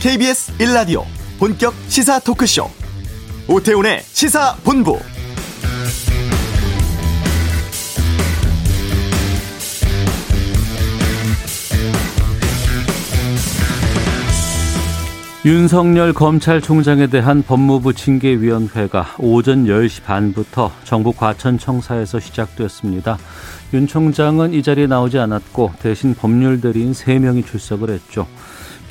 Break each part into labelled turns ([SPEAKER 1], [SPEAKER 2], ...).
[SPEAKER 1] KBS 1라디오 본격 시사 토크쇼 오태훈의 시사본부
[SPEAKER 2] 윤석열 검찰총장에 대한 법무부 징계위원회가 오전 10시 반부터 정부 과천청사에서 시작됐습니다. 윤 총장은 이 자리에 나오지 않았고 대신 법률대리인 3명이 출석을 했죠.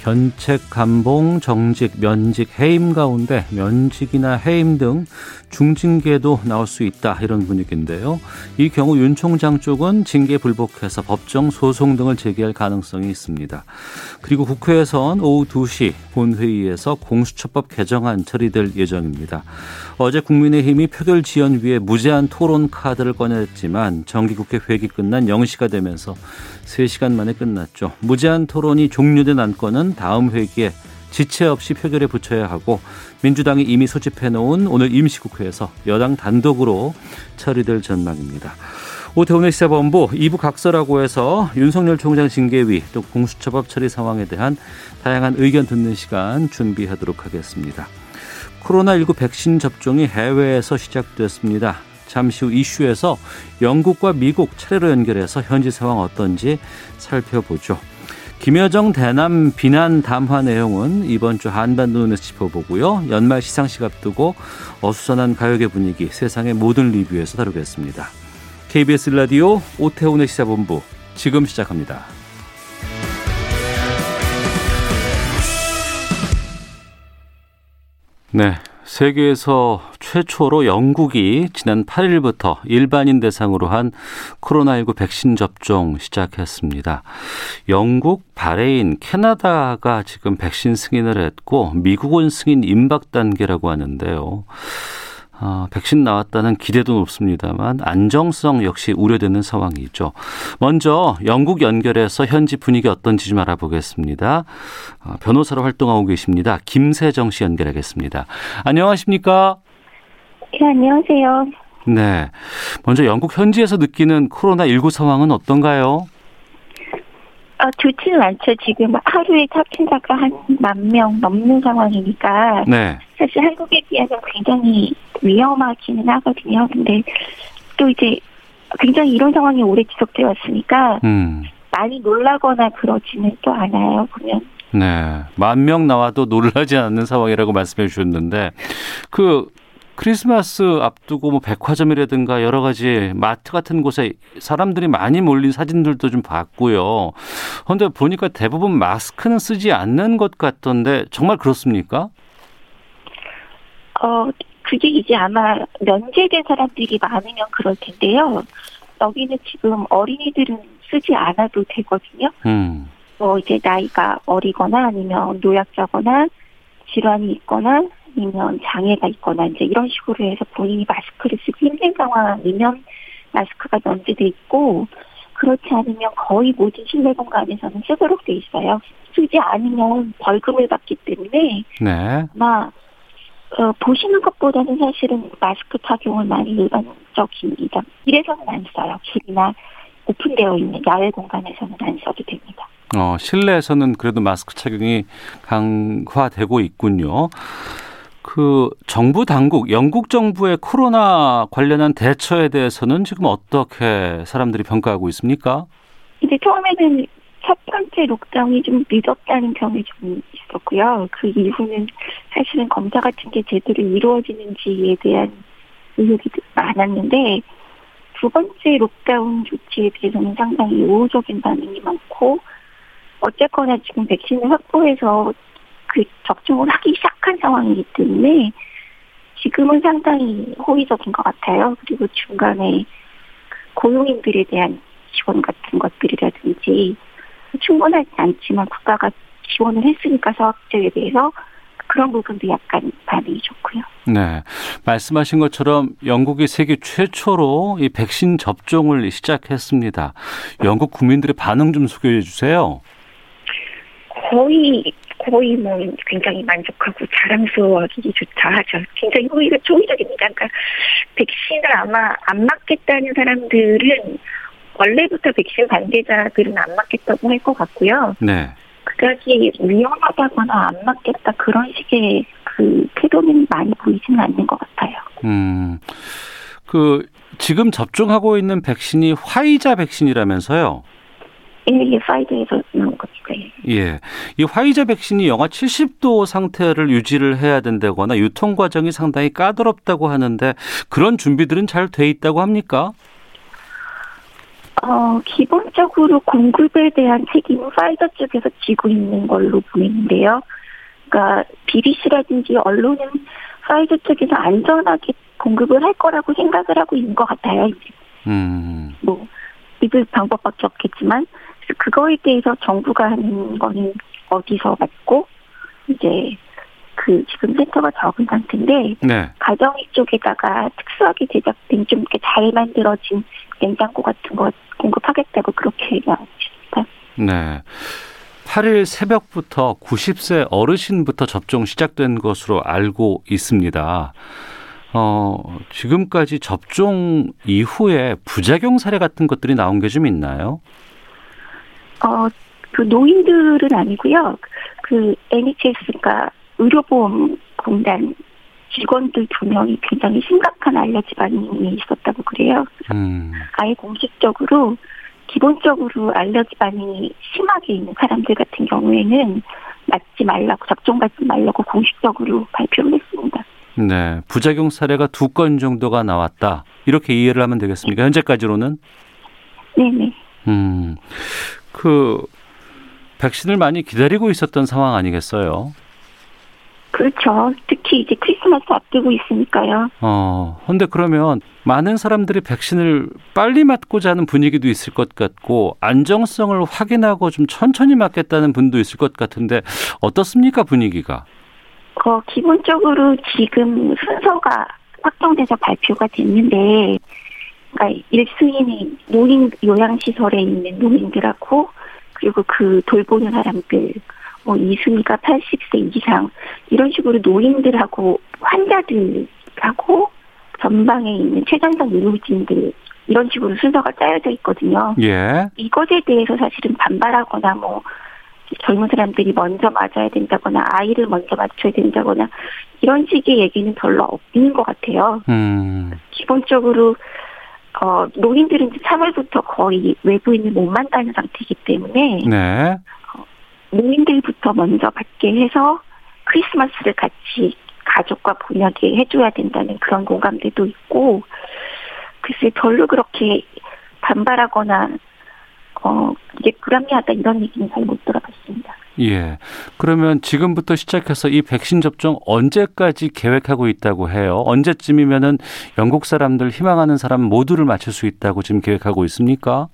[SPEAKER 2] 견책, 감봉, 정직, 면직, 해임 가운데 면직이나 해임 등 중징계도 나올 수 있다 이런 분위기인데요. 이 경우 윤 총장 쪽은 징계 불복해서 법정 소송 등을 제기할 가능성이 있습니다. 그리고 국회에선 오후 2시 본회의에서 공수처법 개정안 처리될 예정입니다. 어제 국민의힘이 표결 지연 위에 무제한 토론 카드를 꺼냈지만 정기국회 회기 끝난 0시가 되면서 3시간 만에 끝났죠. 무제한 토론이 종료된 안건은 다음 회기에 지체 없이 표결에 붙여야 하고 민주당이 이미 소집해 놓은 오늘 임시국회에서 여당 단독으로 처리될 전망입니다. 오태훈의 시사본부 2부 각서라고 해서 윤석열 총장 징계위 또 공수처법 처리 상황에 대한 다양한 의견 듣는 시간 준비하도록 하겠습니다. 코로나19 백신 접종이 해외에서 시작됐습니다. 잠시 후 이슈에서 영국과 미국 차례로 연결해서 현지 상황 어떤지 살펴보죠. 김여정 대남 비난 담화 내용은 이번 주 한반도 눈에서 짚어보고요. 연말 시상식 앞두고 어수선한 가요계 분위기 세상의 모든 리뷰에서 다루겠습니다. KBS 라디오 오태훈의 시사본부 지금 시작합니다. 네. 세계에서 최초로 영국이 지난 8일부터 일반인 대상으로 한 코로나19 백신 접종 시작했습니다. 영국, 바레인, 캐나다가 지금 백신 승인을 했고 미국은 승인 임박 단계라고 하는데요. 어, 백신 나왔다는 기대도 높습니다만 안정성 역시 우려되는 상황이죠. 먼저 영국 연결해서 현지 분위기 어떤지 좀 알아보겠습니다. 어, 변호사로 활동하고 계십니다. 김세정 씨 연결하겠습니다. 안녕하십니까?
[SPEAKER 3] 네, 안녕하세요.
[SPEAKER 2] 네. 먼저 영국 현지에서 느끼는 코로나19 상황은 어떤가요?
[SPEAKER 3] 아, 좋지는 않죠. 지금 하루에 확진자가 한 만 명 넘는 상황이니까.
[SPEAKER 2] 네.
[SPEAKER 3] 사실 한국에 비해서 굉장히 위험하기는 하거든요. 근데 또 이제 굉장히 이런 상황이 오래 지속되어 왔으니까
[SPEAKER 2] 음.
[SPEAKER 3] 많이 놀라거나 그러지는 또 않아요. 보면.
[SPEAKER 2] 네. 만 명 나와도 놀라지 않는 상황이라고 말씀해 주셨는데 그 크리스마스 앞두고 뭐 백화점이라든가 여러 가지 마트 같은 곳에 사람들이 많이 몰린 사진들도 좀 봤고요. 그런데 보니까 대부분 마스크는 쓰지 않는 것 같던데 정말 그렇습니까?
[SPEAKER 3] 어, 그게 이제 아마 면제된 사람들이 많으면 그럴 텐데요. 여기는 지금 어린이들은 쓰지 않아도 되거든요.
[SPEAKER 2] 음.
[SPEAKER 3] 뭐 이제 나이가 어리거나 아니면 노약자거나 질환이 있거나 아니면 장애가 있거나 이제 이런 식으로 해서 본인이 마스크를 쓰기 힘든 상황이면 마스크가 면제돼 있고 그렇지 않으면 거의 모든 실내 공간에서는 쓰도록 돼 있어요. 쓰지 않으면 벌금을 받기 때문에
[SPEAKER 2] 네.
[SPEAKER 3] 아마 어, 보시는 것보다는 사실은 마스크 착용을 많이 일반적입니다. 길에서는 안 써요. 길이나 오픈되어 있는 야외 공간에서는 안 써도 됩니다.
[SPEAKER 2] 어, 실내에서는 그래도 마스크 착용이 강화되고 있군요. 그 정부 당국, 영국 정부의 코로나 관련한 대처에 대해서는 지금 어떻게 사람들이 평가하고 있습니까?
[SPEAKER 3] 이제 처음에는 첫 번째 록다운이 좀 늦었다는 평이 좀 있었고요. 그 이후는 사실은 검사 같은 게 제대로 이루어지는지에 대한 의혹이 많았는데 두 번째 록다운 조치에 비해서는 상당히 우호적인 반응이 많고 어쨌거나 지금 백신을 확보해서 그 접종을 하기 시작한 상황이기 때문에 지금은 상당히 호의적인 것 같아요. 그리고 중간에 고용인들에 대한 지원 같은 것들이라든지 충분하지 않지만 국가가 지원을 했으니까 사업자에 대해서 그런 부분도 약간 반응이 좋고요.
[SPEAKER 2] 네. 말씀하신 것처럼 영국이 세계 최초로 이 백신 접종을 시작했습니다. 영국 국민들의 반응 좀 소개해 주세요.
[SPEAKER 3] 거의 거의 뭐 굉장히 만족하고 자랑스러워하기 좋다 하죠. 굉장히 호의가 호의적입니다. 그러니까 백신을 아마 안 맞겠다는 사람들은 원래부터 백신 반대자들은 안 맞겠다고 할 것 같고요.
[SPEAKER 2] 네.
[SPEAKER 3] 그 그까지 위험하다거나 안 맞겠다 그런 식의 그 태도는 많이 보이지는 않는 것 같아요.
[SPEAKER 2] 음, 그 지금 접종하고 있는 백신이 화이자 백신이라면서요?
[SPEAKER 3] 예, 예, 파이저에서 나온 겁니다. 예.
[SPEAKER 2] 예. 이 화이자 백신이 영하 70도 상태를 유지를 해야 된다거나 유통 과정이 상당히 까다롭다고 하는데 그런 준비들은 잘 돼 있다고 합니까?
[SPEAKER 3] 어, 기본적으로 공급에 대한 책임은 파이저 쪽에서 지고 있는 걸로 보이는데요. 그러니까 BBC라든지 언론은 파이저 쪽에서 안전하게 공급을 할 거라고 생각을 하고 있는 것 같아요.
[SPEAKER 2] 음.
[SPEAKER 3] 뭐 믿을 방법밖에 없겠지만 그거에 대해서 정부가 하는 거는 어디서 맞고 이제 그 지금 센터가 적은 상태인데
[SPEAKER 2] 네.
[SPEAKER 3] 가정이 쪽에다가 특수하게 제작된 좀 이렇게 잘 만들어진 냉장고 같은 거 공급하겠다고 그렇게 나왔습니다.
[SPEAKER 2] 네. 8일 새벽부터 90세 어르신부터 접종 시작된 것으로 알고 있습니다. 어, 지금까지 접종 이후에 부작용 사례 같은 것들이 나온 게 좀 있나요?
[SPEAKER 3] 어, 그 노인들은 아니고요. 그 NHS가 의료보험공단 직원들 두 명이 굉장히 심각한 알레르기 반응이 있었다고 그래요.
[SPEAKER 2] 음,
[SPEAKER 3] 아예 공식적으로 기본적으로 알레르기 반응이 심하게 있는 사람들 같은 경우에는 맞지 말라고 접종받지 말라고 공식적으로 발표를 했습니다.
[SPEAKER 2] 네. 부작용 사례가 두 건 정도가 나왔다. 이렇게 이해를 하면 되겠습니까? 현재까지로는?
[SPEAKER 3] 네네.
[SPEAKER 2] 음, 그, 백신을 많이 기다리고 있었던 상황 아니겠어요?
[SPEAKER 3] 그렇죠. 특히 이제 크리스마스 앞두고 있으니까요.
[SPEAKER 2] 어, 근데 그러면 많은 사람들이 백신을 빨리 맞고자 하는 분위기도 있을 것 같고, 안정성을 확인하고 좀 천천히 맞겠다는 분도 있을 것 같은데, 어떻습니까, 분위기가?
[SPEAKER 3] 어, 기본적으로 지금 순서가 확정돼서 발표가 됐는데, 그러니까 1순위는 노인 요양시설에 있는 노인들하고, 그리고 그 돌보는 사람들, 뭐 2순위가 80세 이상, 이런 식으로 노인들하고 환자들하고 전방에 있는 최전선 의료진들, 이런 식으로 순서가 짜여져 있거든요.
[SPEAKER 2] 예.
[SPEAKER 3] 이것에 대해서 사실은 반발하거나 뭐 젊은 사람들이 먼저 맞아야 된다거나 아이를 먼저 맞춰야 된다거나 이런 식의 얘기는 별로 없는 것 같아요.
[SPEAKER 2] 음,
[SPEAKER 3] 기본적으로 어 노인들은 3월부터 거의 외부인을 못 만나는 상태이기 때문에
[SPEAKER 2] 네.
[SPEAKER 3] 노인들부터 먼저 받게 해서 크리스마스를 같이 가족과 보내게 해줘야 된다는 그런 공감대도 있고 글쎄 별로 그렇게 반발하거나 어 이게 불합리하다 이런 얘기는 잘 못 들어봤습니다.
[SPEAKER 2] 예. 그러면 지금부터 시작해서 이 백신 접종 언제까지 계획하고 있다고 해요? 언제쯤이면은 영국 사람들 희망하는 사람 모두를 맞출 수 있다고 지금 계획하고 있습니까?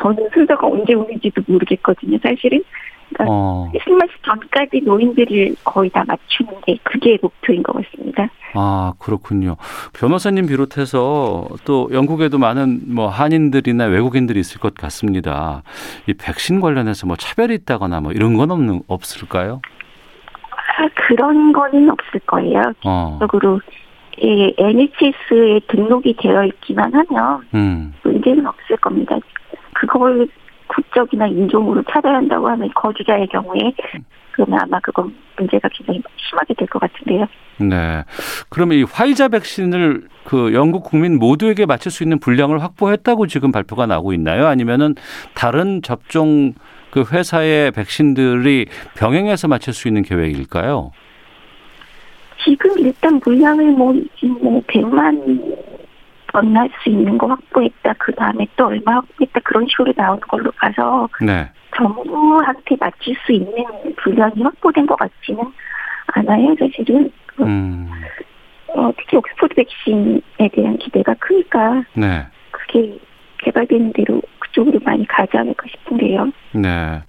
[SPEAKER 3] 저는 순서가 언제 오는지도 모르겠거든요. 사실은 그러니까
[SPEAKER 2] 어,
[SPEAKER 3] 크리스마스 전까지 노인들을 거의 다 맞추는 게 그게 목표인 것 같습니다.
[SPEAKER 2] 아, 그렇군요. 변호사님 비롯해서 또 영국에도 많은 뭐 한인들이나 외국인들이 있을 것 같습니다. 이 백신 관련해서 뭐 차별이 있다거나 뭐 이런 건 없는, 없을까요?
[SPEAKER 3] 아, 그런 거는 없을 거예요.
[SPEAKER 2] 어,
[SPEAKER 3] 적으로 예, NHS에 등록이 되어 있기만 하면
[SPEAKER 2] 음,
[SPEAKER 3] 문제는 없을 겁니다. 그걸 국적이나 인종으로 차별 한다고 하면 거주자의 경우에 그러면 아마 그건 문제가 굉장히 심하게 될 것 같은데요.
[SPEAKER 2] 네. 그러면 이 화이자 백신을 그 영국 국민 모두에게 맞출 수 있는 분량을 확보했다고 지금 발표가 나오고 있나요? 아니면은 다른 접종 그 회사의 백신들이 병행해서 맞출 수 있는 계획일까요?
[SPEAKER 3] 지금 일단 물량을 뭐, 뭐, 100만 건할 수 있는 거 확보했다. 그 다음에 또 얼마 확보했다. 그런 식으로 나오는 걸로 봐서
[SPEAKER 2] 네.
[SPEAKER 3] 정부한테 맞출 수 있는 분량이 확보된 것 같지는 않아요. 사실은. 그,
[SPEAKER 2] 음,
[SPEAKER 3] 어, 특히 옥스포드 백신에 대한 기대가 크니까
[SPEAKER 2] 네.
[SPEAKER 3] 그게 개발되는 대로 그쪽으로 많이 가지 않을까 싶은데요.
[SPEAKER 2] 네.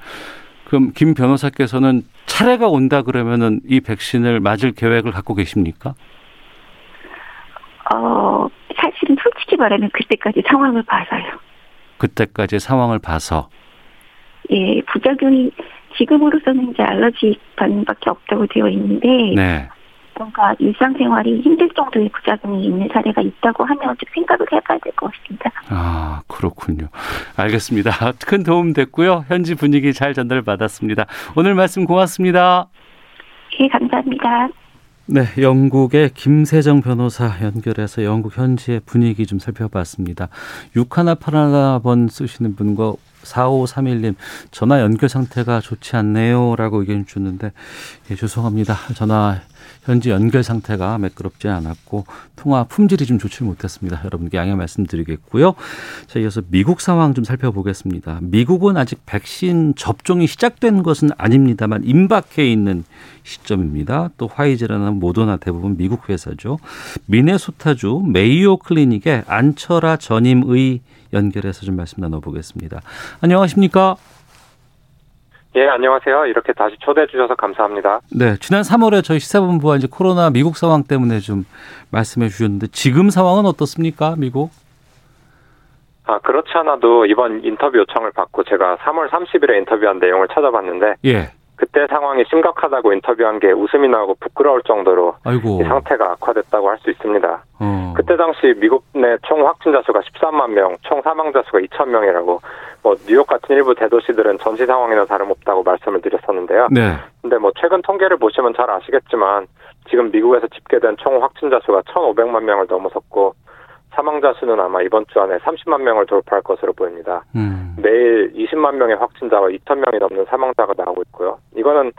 [SPEAKER 2] 그럼 김 변호사께서는 차례가 온다 그러면은 이 백신을 맞을 계획을 갖고 계십니까?
[SPEAKER 3] 어, 사실은 솔직히 말하면 그때까지 상황을 봐서요.
[SPEAKER 2] 그때까지 상황을 봐서.
[SPEAKER 3] 예, 부작용이 지금으로서는 이제 알러지 반응밖에 없다고 되어 있는데
[SPEAKER 2] 네.
[SPEAKER 3] 뭔가 일상생활이 힘들 정도의 부작용이 있는 사례가 있다고 하면 좀 생각을 해봐야 될 것 같습니다.
[SPEAKER 2] 아, 그렇군요. 알겠습니다. 큰 도움 됐고요. 현지 분위기 잘 전달 받았습니다. 오늘 말씀 고맙습니다.
[SPEAKER 3] 예, 감사합니다.
[SPEAKER 2] 네, 영국의 김세정 변호사 연결해서 영국 현지의 분위기 좀 살펴봤습니다. 6181번 쓰시는 분과 4531님 전화 연결 상태가 좋지 않네요 라고 의견 주는데 예, 죄송합니다. 전화 현지 연결 상태가 매끄럽지 않았고 통화 품질이 좀 좋지 못했습니다. 여러분께 양해 말씀드리겠고요. 자, 이어서 미국 상황 좀 살펴보겠습니다. 미국은 아직 백신 접종이 시작된 것은 아닙니다만 임박해 있는 시점입니다. 또 화이제라는 모더나 대부분 미국 회사죠. 미네소타주 메이오 클리닉의 안철아 전임의 연결해서 좀 말씀 나눠보겠습니다. 안녕하십니까?
[SPEAKER 4] 예, 안녕하세요. 이렇게 다시 초대해 주셔서 감사합니다.
[SPEAKER 2] 네, 지난 3월에 저희 시사본부와 이제 코로나 미국 상황 때문에 좀 말씀해 주셨는데 지금 상황은 어떻습니까, 미국?
[SPEAKER 4] 아, 그렇지 않아도 이번 인터뷰 요청을 받고 제가 3월 30일에 인터뷰한 내용을 찾아봤는데
[SPEAKER 2] 예.
[SPEAKER 4] 그때 상황이 심각하다고 인터뷰한 게 웃음이 나고 부끄러울 정도로 상태가 악화됐다고 할 수 있습니다.
[SPEAKER 2] 어.
[SPEAKER 4] 그때 당시 미국 내 총 확진자 수가 13만 명, 총 사망자 수가 2천 명이라고 뭐 뉴욕 같은 일부 대도시들은 전시 상황이나 다름없다고 말씀을 드렸었는데요.
[SPEAKER 2] 네.
[SPEAKER 4] 근데 뭐 최근 통계를 보시면 잘 아시겠지만 지금 미국에서 집계된 총 확진자 수가 1,500만 명을 넘어섰고 사망자 수는 아마 이번 주 안에 30만 명을 돌파할 것으로 보입니다.
[SPEAKER 2] 음.
[SPEAKER 4] 매일 20만 명의 확진자와 2천 명이 넘는 사망자가 나오고 있고요. 이거는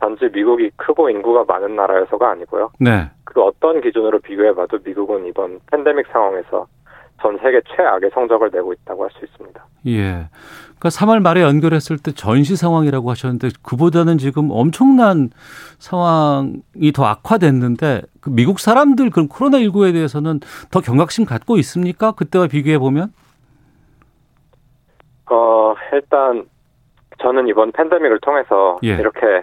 [SPEAKER 4] 단지 미국이 크고 인구가 많은 나라여서가 아니고요.
[SPEAKER 2] 네.
[SPEAKER 4] 그 어떤 기준으로 비교해봐도 미국은 이번 팬데믹 상황에서 전 세계 최악의 성적을 내고 있다고 할 수 있습니다.
[SPEAKER 2] 예. 그러니까 3월 말에 연결했을 때 전시 상황이라고 하셨는데 그보다는 지금 엄청난 상황이 더 악화됐는데 그 미국 사람들 그럼 코로나 19에 대해서는 더 경각심 갖고 있습니까? 그때와 비교해 보면?
[SPEAKER 4] 어, 일단 저는 이번 팬데믹을 통해서
[SPEAKER 2] 예.
[SPEAKER 4] 이렇게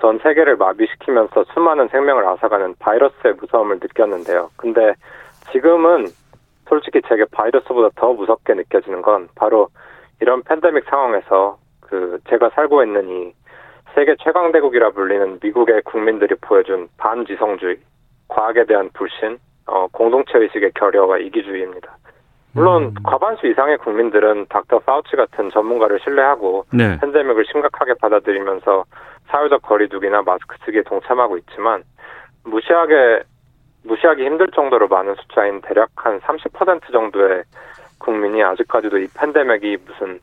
[SPEAKER 4] 전 세계를 마비시키면서 수많은 생명을 앗아가는 바이러스의 무서움을 느꼈는데요. 근데 지금은 솔직히 제게 바이러스보다 더 무섭게 느껴지는 건 바로 이런 팬데믹 상황에서 그 제가 살고 있는 이 세계 최강 대국이라 불리는 미국의 국민들이 보여준 반지성주의, 과학에 대한 불신, 어, 공동체 의식의 결여와 이기주의입니다. 물론
[SPEAKER 2] 음.
[SPEAKER 4] 과반수 이상의 국민들은 닥터 파우치 같은 전문가를 신뢰하고
[SPEAKER 2] 네.
[SPEAKER 4] 팬데믹을 심각하게 받아들이면서 사회적 거리두기나 마스크 쓰기에 동참하고 있지만 무시하게 무시하기 힘들 정도로 많은 숫자인 대략 한 30% 정도의 국민이 아직까지도 이 팬데믹이 무슨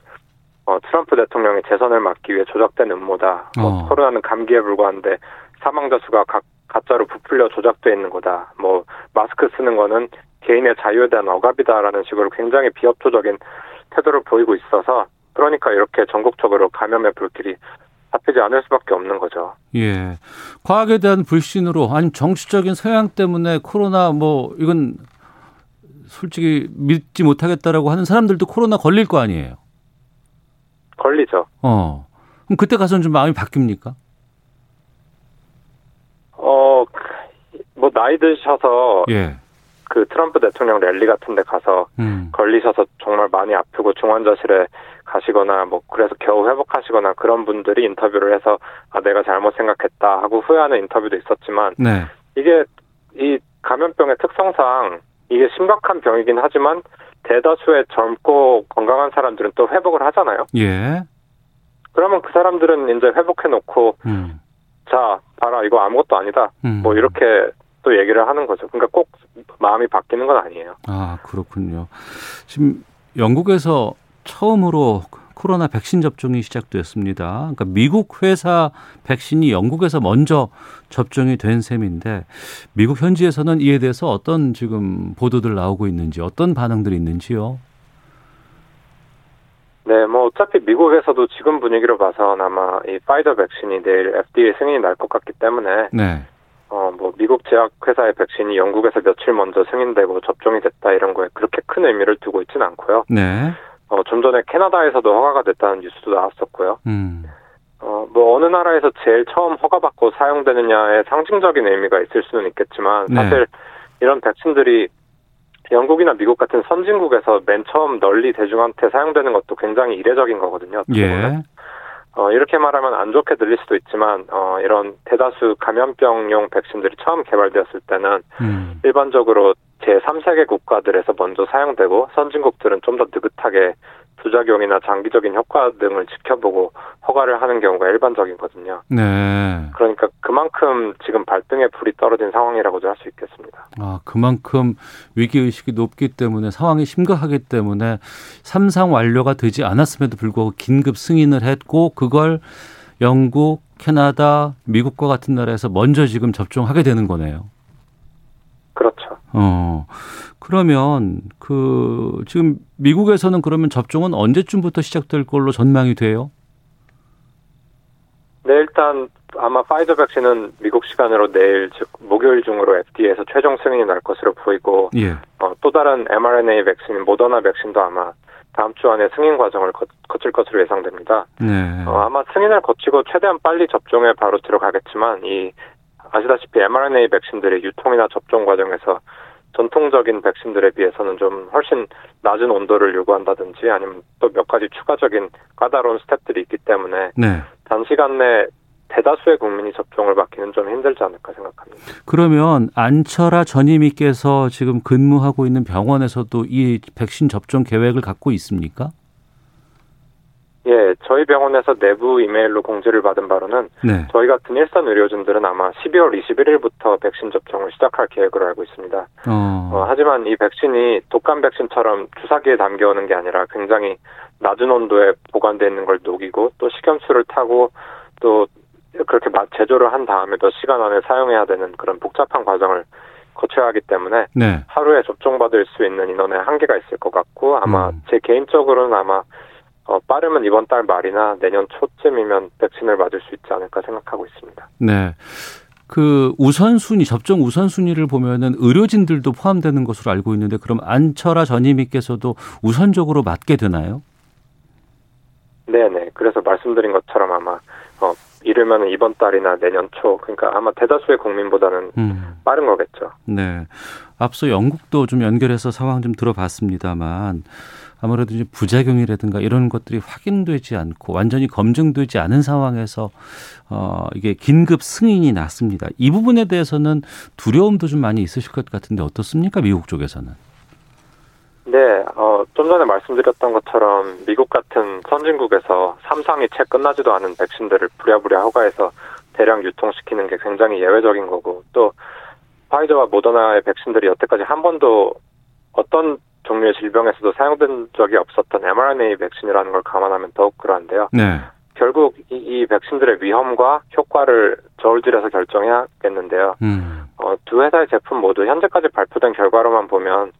[SPEAKER 4] 어, 트럼프 대통령의 재선을 막기 위해 조작된 음모다. 뭐
[SPEAKER 2] 어.
[SPEAKER 4] 코로나는 감기에 불과한데 사망자 수가 가, 가짜로 부풀려 조작돼 있는 거다. 뭐 마스크 쓰는 거는 개인의 자유에 대한 억압이다라는 식으로 굉장히 비협조적인 태도를 보이고 있어서 그러니까 이렇게 전국적으로 감염의 불길이 잡히지 않을 수밖에 없는 거죠.
[SPEAKER 2] 예. 과학에 대한 불신으로 아니면 정치적인 서양 때문에 코로나 뭐 이건 솔직히 믿지 못하겠다라고 하는 사람들도 코로나 걸릴 거 아니에요.
[SPEAKER 4] 걸리죠.
[SPEAKER 2] 어. 그럼 그때 가서는 좀 마음이 바뀝니까?
[SPEAKER 4] 어, 뭐 나이 드셔서
[SPEAKER 2] 예.
[SPEAKER 4] 그 트럼프 대통령 랠리 같은 데 가서
[SPEAKER 2] 음.
[SPEAKER 4] 걸리셔서 정말 많이 아프고 중환자실에 가시거나 뭐 그래서 겨우 회복하시거나 그런 분들이 인터뷰를 해서 아 내가 잘못 생각했다 하고 후회하는 인터뷰도 있었지만
[SPEAKER 2] 네.
[SPEAKER 4] 이게 이 감염병의 특성상 이게 심각한 병이긴 하지만 대다수의 젊고 건강한 사람들은 또 회복을 하잖아요.
[SPEAKER 2] 예.
[SPEAKER 4] 그러면 그 사람들은 이제 회복해 놓고
[SPEAKER 2] 음.
[SPEAKER 4] 자 봐라 이거 아무것도 아니다.
[SPEAKER 2] 음.
[SPEAKER 4] 뭐 이렇게 또 얘기를 하는 거죠. 그러니까 꼭 마음이 바뀌는 건 아니에요.
[SPEAKER 2] 아, 그렇군요. 지금 영국에서 처음으로 코로나 백신 접종이 시작되었습니다. 그러니까 미국 회사 백신이 영국에서 먼저 접종이 된 셈인데 미국 현지에서는 이에 대해서 어떤 지금 보도들 나오고 있는지 어떤 반응들이 있는지요?
[SPEAKER 4] 네, 뭐 어차피 미국에서도 지금 분위기로 봐선 아마 이 파이저 백신이 내일 FDA 승인이 날 것 같기 때문에
[SPEAKER 2] 네.
[SPEAKER 4] 어 뭐 미국 제약 회사의 백신이 영국에서 며칠 먼저 승인되고 접종이 됐다 이런 거에 그렇게 큰 의미를 두고 있지는 않고요.
[SPEAKER 2] 네.
[SPEAKER 4] 어 좀 전에 캐나다에서도 허가가 됐다는 뉴스도 나왔었고요.
[SPEAKER 2] 음.
[SPEAKER 4] 어 뭐 어느 나라에서 제일 처음 허가받고 사용되느냐에 상징적인 의미가 있을 수는 있겠지만
[SPEAKER 2] 네.
[SPEAKER 4] 사실 이런 백신들이 영국이나 미국 같은 선진국에서 맨 처음 널리 대중한테 사용되는 것도 굉장히 이례적인 거거든요.
[SPEAKER 2] 예.
[SPEAKER 4] 어, 이렇게 말하면 안 좋게 들릴 수도 있지만 어, 이런 대다수 감염병용 백신들이 처음 개발되었을 때는 음. 일반적으로 제3세계 국가들에서 먼저 사용되고 선진국들은 좀 더 느긋하게 부작용이나 장기적인 효과 등을 지켜보고 허가를 하는 경우가 일반적이거든요. 네. 그러니까 그만큼 지금 발등에 불이 떨어진 상황이라고도 할 수 있겠습니다.
[SPEAKER 2] 아, 그만큼 위기 의식이 높기 때문에 상황이 심각하기 때문에 삼상 완료가 되지 않았음에도 불구하고 긴급 승인을 했고 그걸 영국, 캐나다, 미국과 같은 나라에서 먼저 지금 접종하게 되는 거네요. 어. 그러면 그 지금 미국에서는 그러면 접종은 언제쯤부터 시작될 걸로 전망이 돼요?
[SPEAKER 4] 네, 일단 아마 파이저 백신은 미국 시간으로 내일 즉 목요일 중으로 FDA에서 최종 승인이 날 것으로 보이고 예. 어, 또 다른 mRNA 백신 모더나 백신도 아마 다음 주 안에 승인 과정을 거, 칠 것으로 예상됩니다. 네. 어, 아마 승인을 거치고 최대한 빨리 접종에 바로 들어가겠지만 이 아시다시피 mRNA 백신들의 유통이나 접종 과정에서 전통적인 백신들에 비해서는 좀 훨씬 낮은 온도를 요구한다든지 아니면 또 몇 가지 추가적인 까다로운 스텝들이 있기 때문에 네. 단시간 내 대다수의 국민이 접종을 받기는 좀 힘들지 않을까 생각합니다.
[SPEAKER 2] 그러면 안철아 전임의께서 지금 근무하고 있는 병원에서도 이 백신 접종 계획을 갖고 있습니까?
[SPEAKER 4] 예, 저희 병원에서 내부 이메일로 공지를 받은 바로는 네. 저희 같은 일선 의료진들은 아마 12월 21일부터 백신 접종을 시작할 계획으로 알고 있습니다. 어. 어, 하지만 이 백신이 독감 백신처럼 주사기에 담겨오는 게 아니라 굉장히 낮은 온도에 보관되어 있는 걸 녹이고 또 식염수를 타고 또 그렇게 제조를 한 다음에 몇 시간 안에 사용해야 되는 그런 복잡한 과정을 거쳐야 하기 때문에 네. 하루에 접종받을 수 있는 인원에 한계가 있을 것 같고 아마 음. 제 개인적으로는 아마 어, 빠르면 이번 달 말이나 내년 초쯤이면 백신을 맞을 수 있지 않을까 생각하고 있습니다.
[SPEAKER 2] 네. 그 우선순위 접종 우선순위를 보면은 의료진들도 포함되는 것으로 알고 있는데 그럼 안철아 전임의께서도 우선적으로 맞게 되나요?
[SPEAKER 4] 네네. 그래서 말씀드린 것처럼 아마 어, 이르면 이번 달이나 내년 초 그러니까 아마 대다수의 국민보다는 음. 빠른 거겠죠.
[SPEAKER 2] 네. 앞서 영국도 좀 연결해서 상황 좀 들어봤습니다만 아무래도 이제 부작용이라든가 이런 것들이 확인되지 않고 완전히 검증되지 않은 상황에서 어 이게 긴급 승인이 났습니다. 이 부분에 대해서는 두려움도 좀 많이 있으실 것 같은데 어떻습니까? 미국 쪽에서는?
[SPEAKER 4] 네, 어, 좀 전에 말씀드렸던 것처럼 미국 같은 선진국에서 삼상이 채 끝나지도 않은 백신들을 부랴부랴 허가해서 대량 유통시키는 게 굉장히 예외적인 거고 또 파이저와 모더나의 백신들이 여태까지 한 번도 어떤 종류의 질병에서도 사용된 적이 없었던 mRNA 백신이라는 걸 감안하면 더욱 그러한데요. 네. 결국 이, 이, 백신들의 위험과 효과를 저울질해서 결정해야겠는데요. 음. 어, 두 회사의 제품 모두 현재까지 발표된 결과로만 보면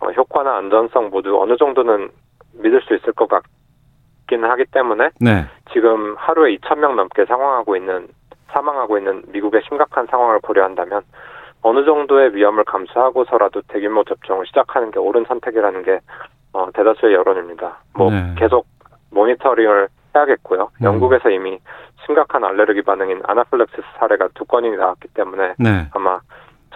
[SPEAKER 4] 어, 효과나 안전성 모두 어느 정도는 믿을 수 있을 것 같기는 하기 때문에 네. 지금 하루에 2천 명 넘게 상황하고 있는 사망하고 있는 미국의 심각한 상황을 고려한다면 어느 정도의 위험을 감수하고서라도 대규모 접종을 시작하는 게 옳은 선택이라는 게 어, 대다수의 여론입니다. 뭐 네. 계속 모니터링을 해야겠고요. 음. 영국에서 이미 심각한 알레르기 반응인 아나필렉시스 사례가 두 건이 나왔기 때문에 네. 아마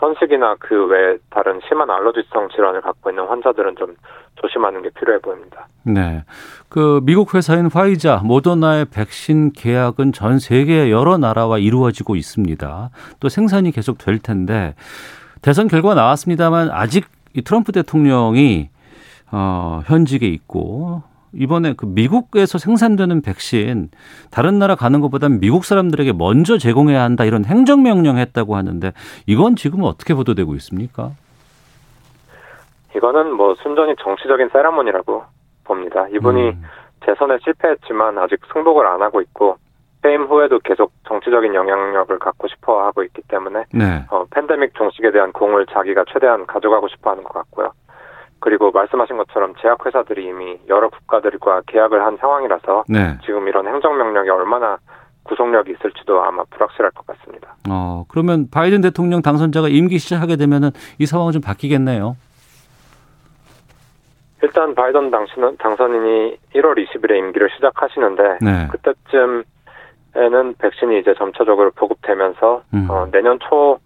[SPEAKER 4] 천식이나 그 외 다른 심한 알러지성 질환을 갖고 있는 환자들은 좀 조심하는 게 필요해 보입니다.
[SPEAKER 2] 네. 그 미국 회사인 화이자, 모더나의 백신 계약은 전 세계 여러 나라와 이루어지고 있습니다. 또 생산이 계속 될 텐데 대선 결과 나왔습니다만 아직 이 트럼프 대통령이 어, 현직에 있고 이번에 그 미국에서 생산되는 백신 다른 나라 가는 것보다는 미국 사람들에게 먼저 제공해야 한다 이런 행정명령 했다고 하는데 이건 지금 어떻게 보도되고 있습니까?
[SPEAKER 4] 이거는 뭐 순전히 정치적인 세라모니라고 봅니다. 이분이 음. 재선에 실패했지만 아직 승복을 안 하고 있고 퇴임 후에도 계속 정치적인 영향력을 갖고 싶어 하고 있기 때문에 네. 어, 팬데믹 종식에 대한 공을 자기가 최대한 가져가고 싶어 하는 것 같고요. 그리고 말씀하신 것처럼 제약회사들이 이미 여러 국가들과 계약을 한 상황이라서 네. 지금 이런 행정명령이 얼마나 구속력이 있을지도 아마 불확실할 것 같습니다.
[SPEAKER 2] 어, 그러면 바이든 대통령 당선자가 임기 시작하게 되면은 이 상황은 좀 바뀌겠네요.
[SPEAKER 4] 일단 바이든 당신은 당선인이 1월 20일에 임기를 시작하시는데 네. 그때쯤에는 백신이 이제 점차적으로 보급되면서 음. 어, 내년 초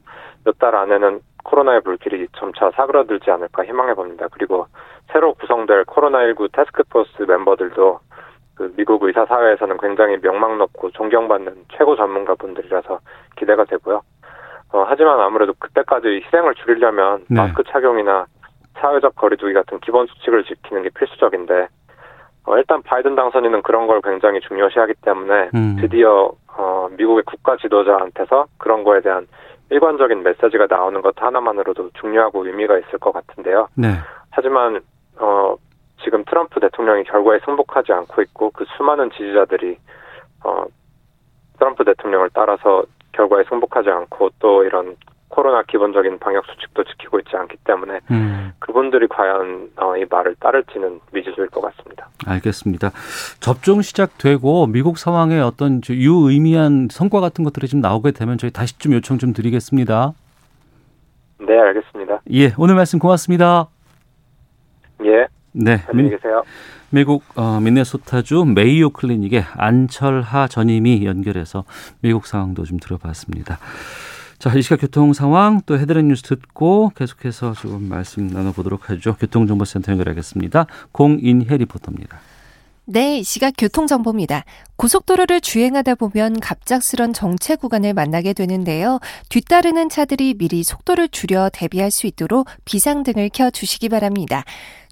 [SPEAKER 4] 몇 달 안에는 코로나의 불길이 점차 사그라들지 않을까 희망해 봅니다. 그리고 새로 구성될 코로나19 테스크포스 멤버들도 그 미국 의사 사회에서는 굉장히 명망 높고 존경받는 최고 전문가분들이라서 기대가 되고요. 어, 하지만 아무래도 그때까지 희생을 줄이려면
[SPEAKER 2] 네.
[SPEAKER 4] 마스크 착용이나 사회적 거리두기 같은 기본 수칙을 지키는 게 필수적인데 어, 일단 바이든 당선인은 그런 걸 굉장히 중요시하기 때문에
[SPEAKER 2] 음.
[SPEAKER 4] 드디어 어, 미국의 국가 지도자한테서 그런 거에 대한 일관적인 메시지가 나오는 것 하나만으로도 중요하고 의미가 있을 것 같은데요.
[SPEAKER 2] 네.
[SPEAKER 4] 하지만 어, 지금 트럼프 대통령이 결과에 승복하지 않고 있고 그 수많은 지지자들이 어, 트럼프 대통령을 따라서 결과에 승복하지 않고 또 이런 코로나 기본적인 방역 수칙도 지키고 있지 않기 때문에
[SPEAKER 2] 음.
[SPEAKER 4] 그분들이 과연 어, 이 말을 따를지는 미지수일 것 같습니다.
[SPEAKER 2] 알겠습니다. 접종 시작되고 미국 상황에 어떤 저 유의미한 성과 같은 것들이 좀 나오게 되면 저희 다시 좀 요청 좀 드리겠습니다.
[SPEAKER 4] 네, 알겠습니다.
[SPEAKER 2] 예, 오늘 말씀 고맙습니다.
[SPEAKER 4] 예,
[SPEAKER 2] 네,
[SPEAKER 4] 안녕히
[SPEAKER 2] 민,
[SPEAKER 4] 계세요.
[SPEAKER 2] 미국 어, 미네소타주 메이오 클리닉의 안철하 전임이 연결해서 미국 상황도 좀 들어봤습니다. 자, 이 시각 교통 상황 또 헤드라인 뉴스 듣고 계속해서 좀 말씀 나눠보도록 하죠. 교통정보센터 연결하겠습니다. 공인혜 리포터입니다.
[SPEAKER 5] 네, 이 시각 교통정보입니다. 고속도로를 주행하다 보면 갑작스런 정체 구간을 만나게 되는데요. 뒤따르는 차들이 미리 속도를 줄여 대비할 수 있도록 비상등을 켜 주시기 바랍니다.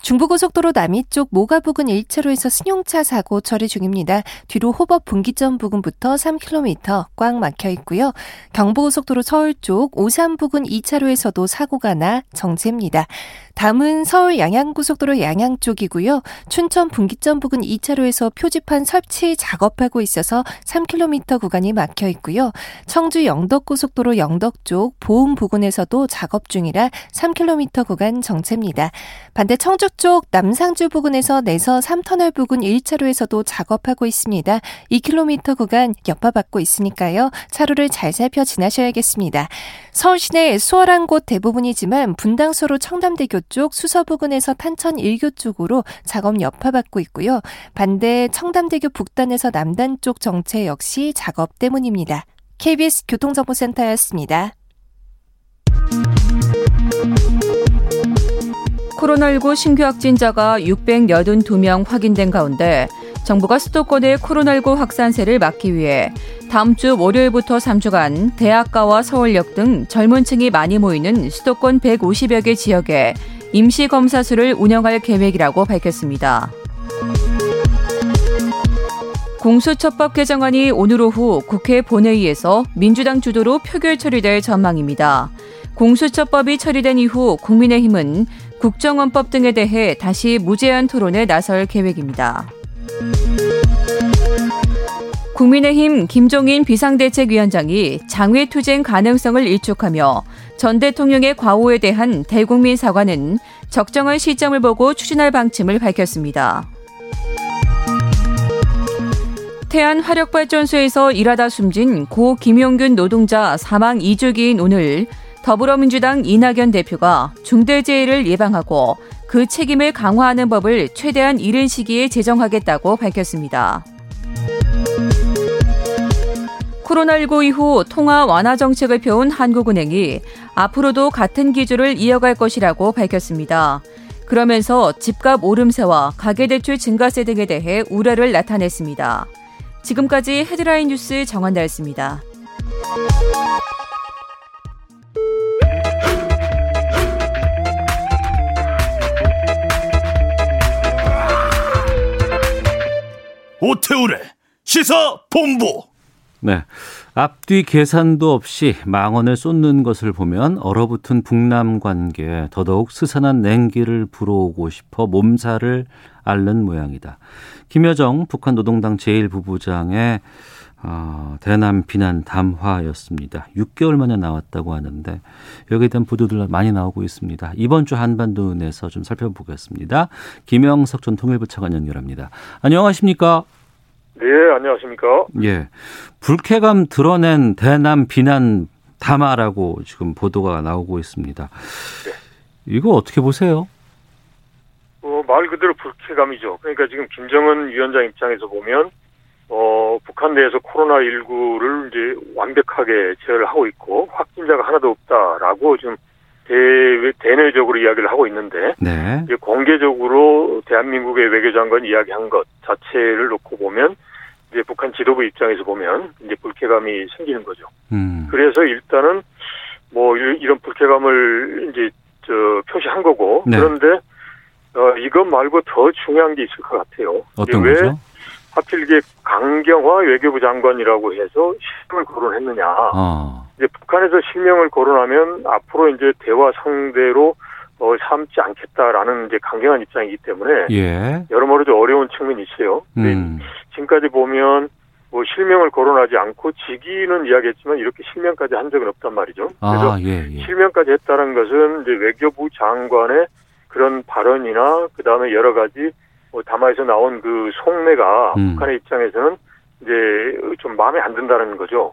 [SPEAKER 5] 중부고속도로 남이 쪽 모가 부근 1차로에서 승용차 사고 처리 중입니다. 뒤로 호법 분기점 부근부터 3km 꽉 막혀 있고요. 경부고속도로 서울 쪽 오산 부근 2차로에서도 사고가 나 정체입니다. 다음은 서울 양양고속도로 양양 쪽이고요. 춘천 분기점 부근 2차로에서 표지판 설치 작업하고 있어서 3km 구간이 막혀 있고요. 청주 영덕고속도로 영덕 쪽 보험 부근에서도 작업 중이라 3km 구간 정체입니다. 반대 청주 쪽 남상주 부근에서 내서 3터널 부근 1차로에서도 작업하고 있습니다. 2km 구간 여파받고 있으니까요. 차로를 잘 살펴 지나셔야겠습니다. 서울 시내 수월한 곳 대부분이지만 분당서로 청담대교 쪽 수서 부근에서 탄천 1교 쪽으로 작업 여파받고 있고요. 반대 청담대교 북단에서 남단 쪽 정체 역시 작업 때문입니다. KBS 교통정보센터였습니다.
[SPEAKER 6] 코로나19 신규 확진자가 682명 확인된 가운데 정부가 수도권의 코로나19 확산세를 막기 위해 다음 주 월요일부터 3주간 대학가와 서울역 등 젊은 층이 많이 모이는 수도권 150여 개 지역에 임시검사 수를 운영할 계획이라고 밝혔습니다. 공수처법 개정안이 오늘 오후 국회 본회의에서 민주당 주도로 표결 처리될 전망입니다. 공수처법이 처리된 이후 국민의힘은 국정원법 등에 대해 다시 무제한 토론에 나설 계획입니다. 국민의힘 김종인 비상대책위원장이 장외투쟁 가능성을 일축하며 전 대통령의 과오에 대한 대국민 사과는 적정한 시점을 보고 추진할 방침을 밝혔습니다. 태안 화력발전소에서 일하다 숨진 고 김용균 노동자 사망 2주기인 오늘 더불어민주당 이낙연 대표가 중대재해를 예방하고 그 책임을 강화하는 법을 최대한 이른 시기에 제정하겠다고 밝혔습니다. 코로나19 이후 통화 완화 정책을 펴온 한국은행이 앞으로도 같은 기조를 이어갈 것이라고 밝혔습니다. 그러면서 집값 오름세와 가계대출 증가세 등에 대해 우려를 나타냈습니다. 지금까지 헤드라인 뉴스 정한다였습니다.
[SPEAKER 7] 오태우래 시사 본부.
[SPEAKER 2] 네. 앞뒤 계산도 없이 망언을 쏟는 것을 보면 얼어붙은 북남 관계에 더더욱 스산한 냉기를 불어오고 싶어 몸살을 앓는 모양이다. 김여정 북한 노동당 제1부부장의 어, 대남 비난 담화였습니다. 6개월 만에 나왔다고 하는데 여기에 대한 보도들 많이 나오고 있습니다. 이번 주 한반도에서 좀 살펴보겠습니다. 김영석 전 통일부 차관 연결합니다. 안녕하십니까?
[SPEAKER 8] 네, 안녕하십니까?
[SPEAKER 2] 예. 불쾌감 드러낸 대남 비난 담화라고 지금 보도가 나오고 있습니다. 이거 어떻게 보세요?
[SPEAKER 8] 어, 말 그대로 불쾌감이죠. 그러니까 지금 김정은 위원장 입장에서 보면, 어, 북한 내에서 코로나19를 이제 완벽하게 제어를 하고 있고, 확진자가 하나도 없다라고 지금 대, 대내적으로 이야기를 하고 있는데
[SPEAKER 2] 네.
[SPEAKER 8] 이제 공개적으로 대한민국의 외교장관 이야기한 것 자체를 놓고 보면 이제 북한 지도부 입장에서 보면 이제 불쾌감이 생기는 거죠.
[SPEAKER 2] 음.
[SPEAKER 8] 그래서 일단은 뭐 이- 이런 불쾌감을 이제 저 표시한 거고
[SPEAKER 2] 네.
[SPEAKER 8] 그런데 어 이것 말고 더 중요한 게 있을 것 같아요.
[SPEAKER 2] 어떤 거죠?
[SPEAKER 8] 하필 이게 강경화 외교부 장관이라고 해서 실명을 거론했느냐.
[SPEAKER 2] 어.
[SPEAKER 8] 이제 북한에서 실명을 거론하면 앞으로 이제 대화 상대로 어, 삼지 않겠다라는 이제 강경한 입장이기 때문에
[SPEAKER 2] 예.
[SPEAKER 8] 여러모로 좀 어려운 측면이 있어요.
[SPEAKER 2] 음.
[SPEAKER 8] 지금까지 보면 뭐 실명을 거론하지 않고 직위는 이야기했지만 이렇게 실명까지 한 적은 없단 말이죠. 그래서
[SPEAKER 2] 아, 예, 예.
[SPEAKER 8] 실명까지 했다는 것은 이제 외교부 장관의 그런 발언이나 그 다음에 여러 가지 뭐 담화에서 나온 그 속내가
[SPEAKER 2] 음.
[SPEAKER 8] 북한의 입장에서는 이제 좀 마음에 안 든다는 거죠.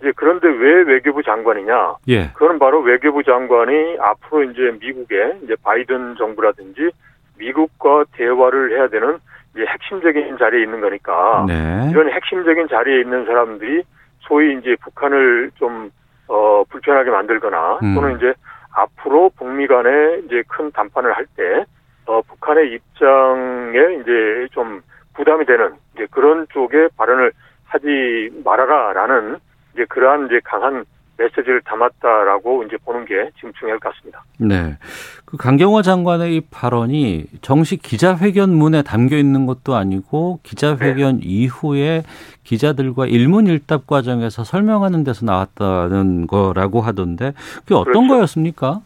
[SPEAKER 8] 이제 그런데 왜 외교부 장관이냐?
[SPEAKER 2] 예.
[SPEAKER 8] 그거는 바로 외교부 장관이 앞으로 이제 미국의 이제 바이든 정부라든지 미국과 대화를 해야 되는 이제 핵심적인 자리에 있는 거니까
[SPEAKER 2] 네.
[SPEAKER 8] 이런 핵심적인 자리에 있는 사람들이 소위 이제 북한을 좀, 어, 불편하게 만들거나
[SPEAKER 2] 음.
[SPEAKER 8] 또는 이제 앞으로 북미 간에 이제 큰 담판을 할 때, 어, 북한의 입장에 이제 좀 부담이 되는 이제 그런 쪽에 발언을 하지 말아라라는 이제 그러한 이제 강한 메시지를 담았다라고 이제 보는 게 지금 중요할 것 같습니다.
[SPEAKER 2] 네. 그 강경화 장관의 이 발언이 정식 기자회견문에 담겨 있는 것도 아니고 기자회견 이후에 기자들과 일문일답 과정에서 설명하는 데서 나왔다는 거라고 하던데 그게 어떤
[SPEAKER 8] 그렇죠.
[SPEAKER 2] 거였습니까?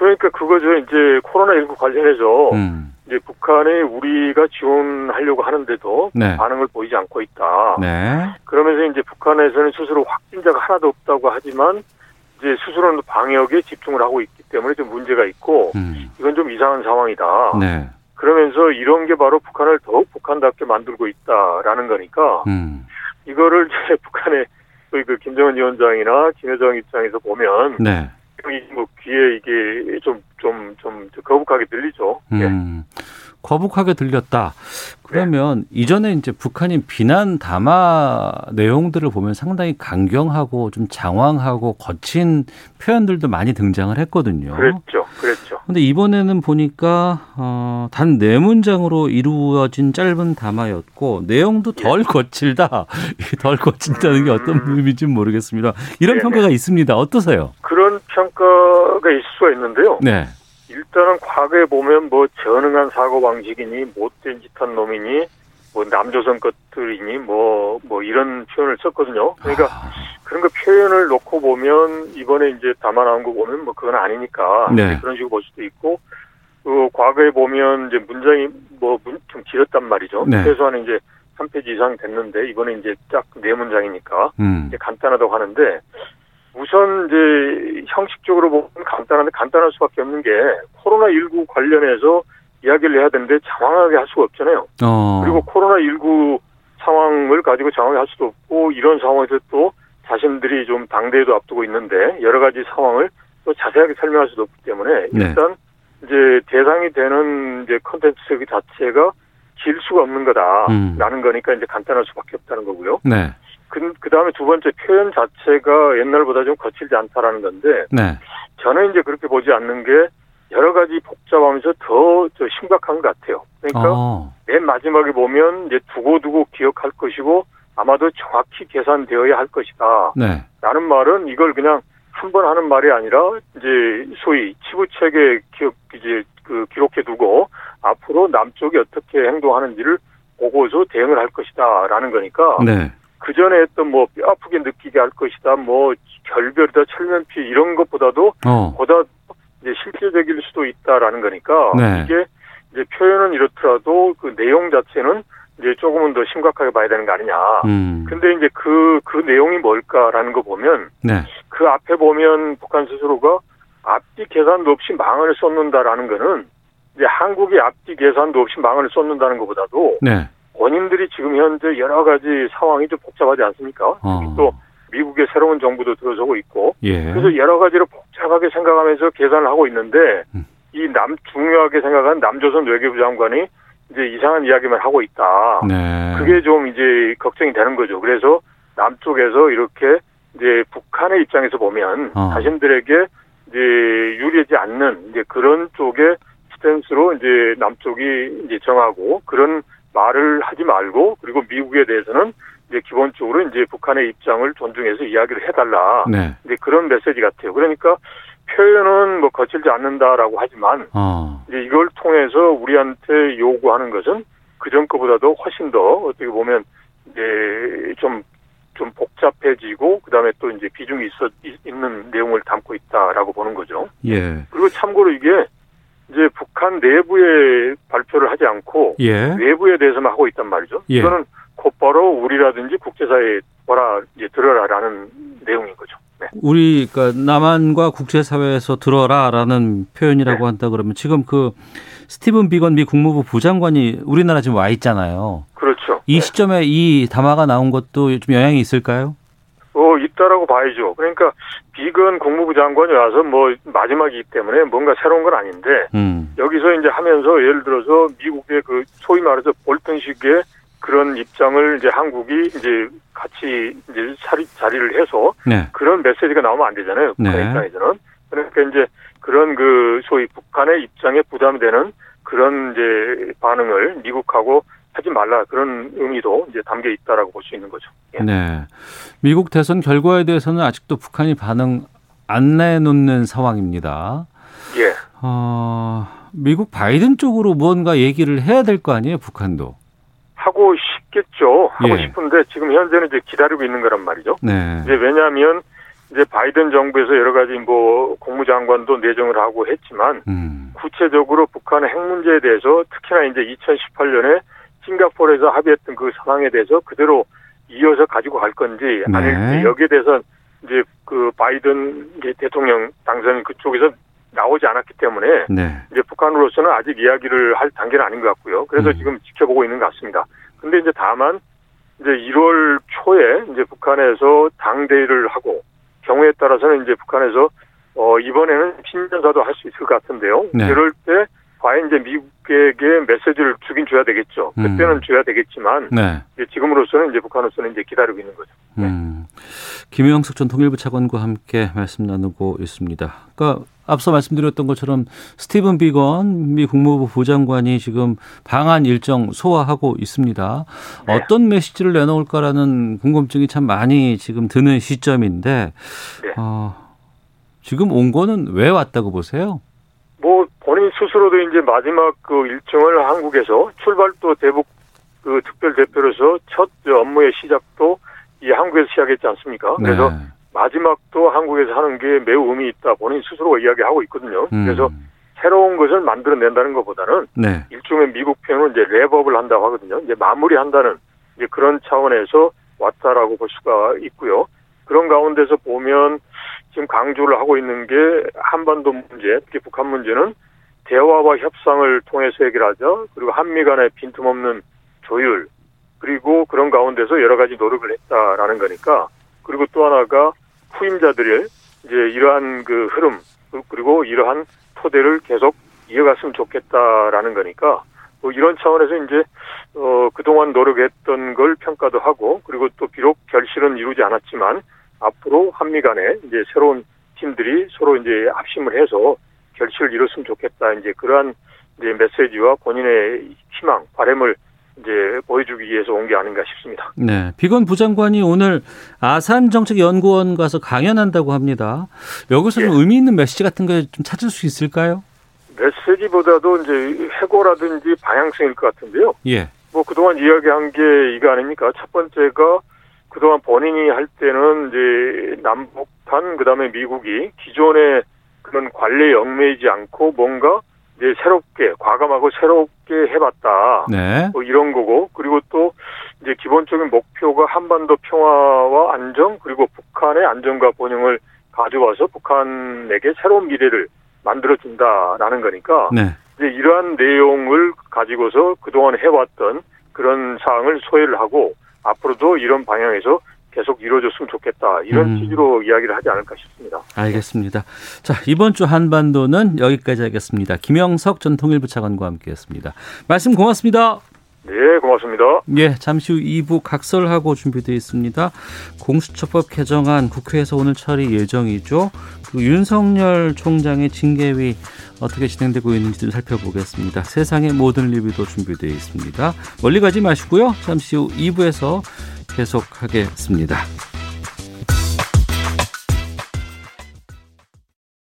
[SPEAKER 8] 그러니까 그거죠. 이제 코로나19 관련해서
[SPEAKER 2] 음.
[SPEAKER 8] 이제 북한에 우리가 지원하려고 하는데도
[SPEAKER 2] 네.
[SPEAKER 8] 반응을 보이지 않고 있다.
[SPEAKER 2] 네.
[SPEAKER 8] 그러면서 이제 북한에서는 스스로 확진자가 하나도 없다고 하지만 이제 스스로는 방역에 집중을 하고 있기 때문에 좀 문제가 있고
[SPEAKER 2] 음.
[SPEAKER 8] 이건 좀 이상한 상황이다.
[SPEAKER 2] 네.
[SPEAKER 8] 그러면서 이런 게 바로 북한을 더욱 북한답게 만들고 있다라는 거니까
[SPEAKER 2] 음.
[SPEAKER 8] 이거를 이제 북한의 그 김정은 위원장이나 김여정 입장에서 보면
[SPEAKER 2] 네.
[SPEAKER 8] 이뭐 귀에 이게 좀 좀 좀 거북하게 들리죠. 예.
[SPEAKER 2] 음. 거북하게 들렸다. 그러면 이전에 이제 북한이 비난 담화 내용들을 보면 상당히 강경하고 좀 장황하고 거친 표현들도 많이 등장을 했거든요.
[SPEAKER 8] 그랬죠, 그랬죠.
[SPEAKER 2] 근데 이번에는 보니까 어, 단 네 문장으로 이루어진 짧은 담화였고 내용도 덜 거칠다. 이덜 거친다는 게 어떤
[SPEAKER 8] 음.
[SPEAKER 2] 의미인지 는 모르겠습니다. 이런
[SPEAKER 8] 네네.
[SPEAKER 2] 평가가 있습니다. 어떠세요?
[SPEAKER 8] 그런 평가가 있을 수가 있는데요.
[SPEAKER 2] 네.
[SPEAKER 8] 일단은 과거에 보면 뭐 전응한 사고 방식이니 못된 짓한 놈이니 뭐 남조선 것들이니 뭐뭐 이런 표현을 썼거든요. 그러니까
[SPEAKER 2] 아,
[SPEAKER 8] 그런 거 표현을 놓고 보면 이번에 이제 담아 나온 거 보면 뭐 그건 아니니까
[SPEAKER 2] 네.
[SPEAKER 8] 그런 식으로 볼 수도 있고 그 과거에 보면 이제 문장이 뭐 좀 길었단 말이죠.
[SPEAKER 2] 네.
[SPEAKER 8] 최소한 이제 3페이지 이상 됐는데 이번에 이제 딱 네 문장이니까
[SPEAKER 2] 음.
[SPEAKER 8] 이제 간단하다고 하는데 우선 이제 형식적으로 보면 간단한데 간단할 수밖에 없는 게 코로나19 관련해서 이야기를 해야 되는데 장황하게 할 수가 없잖아요.
[SPEAKER 2] 어.
[SPEAKER 8] 그리고 코로나19 상황을 가지고 장황하게 할 수도 없고 이런 상황에서 또 자신들이 좀 당대에도 앞두고 있는데 여러 가지 상황을 또 자세하게 설명할 수도 없기 때문에
[SPEAKER 2] 네.
[SPEAKER 8] 일단 이제 대상이 되는 이제 컨텐츠 자체가 길 수가 없는
[SPEAKER 2] 음.
[SPEAKER 8] 거다라는 거니까 이제 간단할 수밖에 없다는 거고요.
[SPEAKER 2] 네.
[SPEAKER 8] 그, 그 다음에 두 번째 표현 자체가 옛날보다 좀 거칠지 않다라는 건데,
[SPEAKER 2] 네.
[SPEAKER 8] 저는 이제 그렇게 보지 않는 게 여러 가지 복잡하면서 더, 저 심각한 것 같아요. 그러니까
[SPEAKER 2] 어.
[SPEAKER 8] 맨 마지막에 보면 이제 두고두고 기억할 것이고 아마도 정확히 계산되어야 할 것이다.
[SPEAKER 2] 네.
[SPEAKER 8] 라는 말은 이걸 그냥 한 번 하는 말이 아니라 이제 소위 치부책에 기억, 이제 그 기록해 두고 앞으로 남쪽이 어떻게 행동하는지를 보고서 대응을 할 것이다. 라는 거니까
[SPEAKER 2] 네.
[SPEAKER 8] 그 전에 했던 뭐 뼈 아프게 느끼게 할 것이다, 뭐 결별이다, 철면피 이런 것보다도
[SPEAKER 2] 어.
[SPEAKER 8] 보다 이제 실질적일 수도 있다라는 거니까
[SPEAKER 2] 네.
[SPEAKER 8] 이게 이제 표현은 이렇더라도 그 내용 자체는 이제 조금은 더 심각하게 봐야 되는 거 아니냐.
[SPEAKER 2] 음.
[SPEAKER 8] 근데 이제 그, 그 내용이 뭘까라는 거 보면
[SPEAKER 2] 네.
[SPEAKER 8] 그 앞에 보면 북한 스스로가 앞뒤 계산도 없이 망언을 쏟는다라는 거는 이제 한국이 앞뒤 계산도 없이 망언을 쏟는다는 것보다도
[SPEAKER 2] 네.
[SPEAKER 8] 원인들이 지금 현재 여러 가지 상황이 좀 복잡하지 않습니까?
[SPEAKER 2] 어.
[SPEAKER 8] 또 미국의 새로운 정부도 들어서고 있고
[SPEAKER 2] 예.
[SPEAKER 8] 그래서 여러 가지로 복잡하게 생각하면서 계산을 하고 있는데
[SPEAKER 2] 음.
[SPEAKER 8] 이남 중요하게 생각한 남조선 외교부 장관이 이제 이상한 이야기만 하고 있다.
[SPEAKER 2] 네.
[SPEAKER 8] 그게 좀 이제 걱정이 되는 거죠. 그래서 남쪽에서 이렇게 이제 북한의 입장에서 보면
[SPEAKER 2] 어.
[SPEAKER 8] 자신들에게 이제 유리하지 않는 이제 그런 쪽의 스탠스로 이제 남쪽이 이제 정하고 그런 말을 하지 말고 그리고 미국에 대해서는 이제 기본적으로 이제 북한의 입장을 존중해서 이야기를 해달라.
[SPEAKER 2] 네.
[SPEAKER 8] 이제 그런 메시지 같아요. 그러니까 표현은 뭐 거칠지 않는다라고 하지만
[SPEAKER 2] 어.
[SPEAKER 8] 이제 이걸 통해서 우리한테 요구하는 것은 그전 거보다도 훨씬 더 어떻게 보면 이제 좀, 좀 복잡해지고 그다음에 또 이제 비중이 있어 있는 내용을 담고 있다라고 보는 거죠.
[SPEAKER 2] 예.
[SPEAKER 8] 그리고 참고로 이게 이제 북한 내부에 발표를 하지 않고
[SPEAKER 2] 예.
[SPEAKER 8] 외부에 대해서만 하고 있단 말이죠.
[SPEAKER 2] 예.
[SPEAKER 8] 이거는 곧바로 우리라든지 국제사회에 뭐라 이제 들어라라는 내용인 거죠. 네.
[SPEAKER 2] 우리 그러니까 남한과 국제사회에서 들어라라는 표현이라고 한다 그러면 지금 그 스티븐 비건 미 국무부 부장관이 우리나라 지금 와 있잖아요.
[SPEAKER 8] 그렇죠.
[SPEAKER 2] 이 시점에 이 담화가 나온 것도 좀 영향이 있을까요?
[SPEAKER 8] 어, 있다라고 봐야죠. 그러니까 비건 국무부 장관이 와서 뭐 마지막이기 때문에 뭔가 새로운 건 아닌데
[SPEAKER 2] 음.
[SPEAKER 8] 여기서 이제 하면서 예를 들어서 미국의 그 소위 말해서 볼턴식의 그런 입장을 이제 한국이 이제 같이 이제 자리, 자리를 해서
[SPEAKER 2] 네.
[SPEAKER 8] 그런 메시지가 나오면 안 되잖아요. 북한
[SPEAKER 2] 네.
[SPEAKER 8] 입장에서는. 그러니까 이제 그런 그 소위 북한의 입장에 부담이 되는 그런 이제 반응을 미국하고 하지 말라 그런 의미도 이제 담겨 있다라고 볼 수 있는 거죠. 예.
[SPEAKER 2] 네. 미국 대선 결과에 대해서는 아직도 북한이 반응 안 내놓는 상황입니다.
[SPEAKER 8] 예.
[SPEAKER 2] 어, 미국 바이든 쪽으로 무언가 얘기를 해야 될 거 아니에요, 북한도.
[SPEAKER 8] 하고 싶겠죠. 하고
[SPEAKER 2] 예.
[SPEAKER 8] 싶은데 지금 현재는 이제 기다리고 있는 거란 말이죠.
[SPEAKER 2] 네.
[SPEAKER 8] 이제 왜냐하면 이제 바이든 정부에서 여러 가지 뭐 국무장관도 내정을 하고 했지만
[SPEAKER 2] 음.
[SPEAKER 8] 구체적으로 북한의 핵 문제에 대해서 특히나 이제 2018년에 싱가포르에서 합의했던 그 상황에 대해서 그대로 이어서 가지고 갈 건지
[SPEAKER 2] 네.
[SPEAKER 8] 아닐지 여기에 대해서 이제 그 바이든 이제 대통령 당선 그쪽에서 나오지 않았기 때문에
[SPEAKER 2] 네.
[SPEAKER 8] 이제 북한으로서는 아직 이야기를 할 단계는 아닌 것 같고요. 그래서
[SPEAKER 2] 음.
[SPEAKER 8] 지금 지켜보고 있는 것 같습니다. 근데 이제 다만 이제 1월 초에 이제 북한에서 당대회를 하고 경우에 따라서는 이제 북한에서 어 이번에는 신년사도 할 수 있을 것 같은데요.
[SPEAKER 2] 네.
[SPEAKER 8] 그럴 때 과연 이제 미국에게 메시지를 주긴 줘야 되겠죠.
[SPEAKER 2] 음.
[SPEAKER 8] 그때는 줘야 되겠지만
[SPEAKER 2] 네.
[SPEAKER 8] 이제 지금으로서는 이제 북한으로서는 이제 기다리고 있는 거죠.
[SPEAKER 2] 음. 김영석 전 통일부 차관과 함께 말씀 나누고 있습니다. 그러니까 앞서 말씀드렸던 것처럼 스티븐 비건 미 국무부 부장관이 지금 방한 일정 소화하고 있습니다.
[SPEAKER 8] 네.
[SPEAKER 2] 어떤 메시지를 내놓을까라는 궁금증이 참 많이 지금 드는 시점인데
[SPEAKER 8] 네.
[SPEAKER 2] 어, 지금 온 거는 왜 왔다고 보세요?
[SPEAKER 8] 뭐 본인 스스로도 이제 마지막 그 일정을 한국에서 출발도 대북 그 특별 대표로서 첫 업무의 시작도 이 한국에서 시작했지 않습니까? 그래서
[SPEAKER 2] 네.
[SPEAKER 8] 마지막도 한국에서 하는 게 매우 의미 있다 본인 스스로가 이야기하고 있거든요.
[SPEAKER 2] 음.
[SPEAKER 8] 그래서 새로운 것을 만들어낸다는 것보다는
[SPEAKER 2] 네.
[SPEAKER 8] 일종의 미국 표현은 이제 랩업을 한다고 하거든요. 이제 마무리한다는 이제 그런 차원에서 왔다라고 볼 수가 있고요. 그런 가운데서 보면 지금 강조를 하고 있는 게 한반도 문제, 특히 북한 문제는 대화와 협상을 통해서 해결하자. 그리고 한미 간의 빈틈없는 조율, 그리고 그런 가운데서 여러 가지 노력을 했다라는 거니까. 그리고 또 하나가 후임자들의 이제 이러한 그 흐름, 그리고 이러한 토대를 계속 이어갔으면 좋겠다라는 거니까. 뭐 이런 차원에서 이제 어 그동안 노력했던 걸 평가도 하고 그리고 또 비록 결실은 이루지 않았지만 앞으로 한미 간에 이제 새로운 팀들이 서로 이제 합심을 해서 결실을 이뤘으면 좋겠다. 이제 그러한 이제 메시지와 본인의 희망, 바램을 이제 보여주기 위해서 온 게 아닌가 싶습니다.
[SPEAKER 2] 네. 비건 부장관이 오늘 아산 정책연구원 가서 강연한다고 합니다. 여기서 좀
[SPEAKER 8] 예.
[SPEAKER 2] 의미 있는 메시지 같은 거좀 찾을 수 있을까요?
[SPEAKER 8] 메시지보다도 이제 해고라든지 방향성일 것 같은데요.
[SPEAKER 2] 예.
[SPEAKER 8] 뭐 그동안 이야기한 게 이거 아닙니까? 첫 번째가 그동안 본인이 할 때는 이제 남북한 그다음에 미국이 기존의 그런 관리에 얽매이지 않고 뭔가 이제 새롭게 과감하고 새롭게 해봤다.
[SPEAKER 2] 네.
[SPEAKER 8] 뭐 이런 거고 그리고 또 이제 기본적인 목표가 한반도 평화와 안정 그리고 북한의 안정과 번영을 가져와서 북한에게 새로운 미래를 만들어준다라는 거니까
[SPEAKER 2] 네.
[SPEAKER 8] 이제 이러한 내용을 가지고서 그동안 해왔던 그런 사항을 소외를 하고 앞으로도 이런 방향에서 계속 이루어졌으면 좋겠다 이런
[SPEAKER 2] 음.
[SPEAKER 8] 취지로 이야기를 하지 않을까 싶습니다.
[SPEAKER 2] 알겠습니다. 자, 이번 주 한반도는 여기까지 하겠습니다. 김영석 전 통일부 차관과 함께 했습니다. 말씀 고맙습니다.
[SPEAKER 8] 네, 고맙습니다.
[SPEAKER 2] 예, 잠시 후 2부 각설하고 준비되어 있습니다. 공수처법 개정안 국회에서 오늘 처리 예정이죠. 그 윤석열 총장의 징계위 어떻게 진행되고 있는지도 살펴보겠습니다. 세상의 모든 리뷰도 준비되어 있습니다. 멀리 가지 마시고요. 잠시 후 2부에서 계속하겠습니다.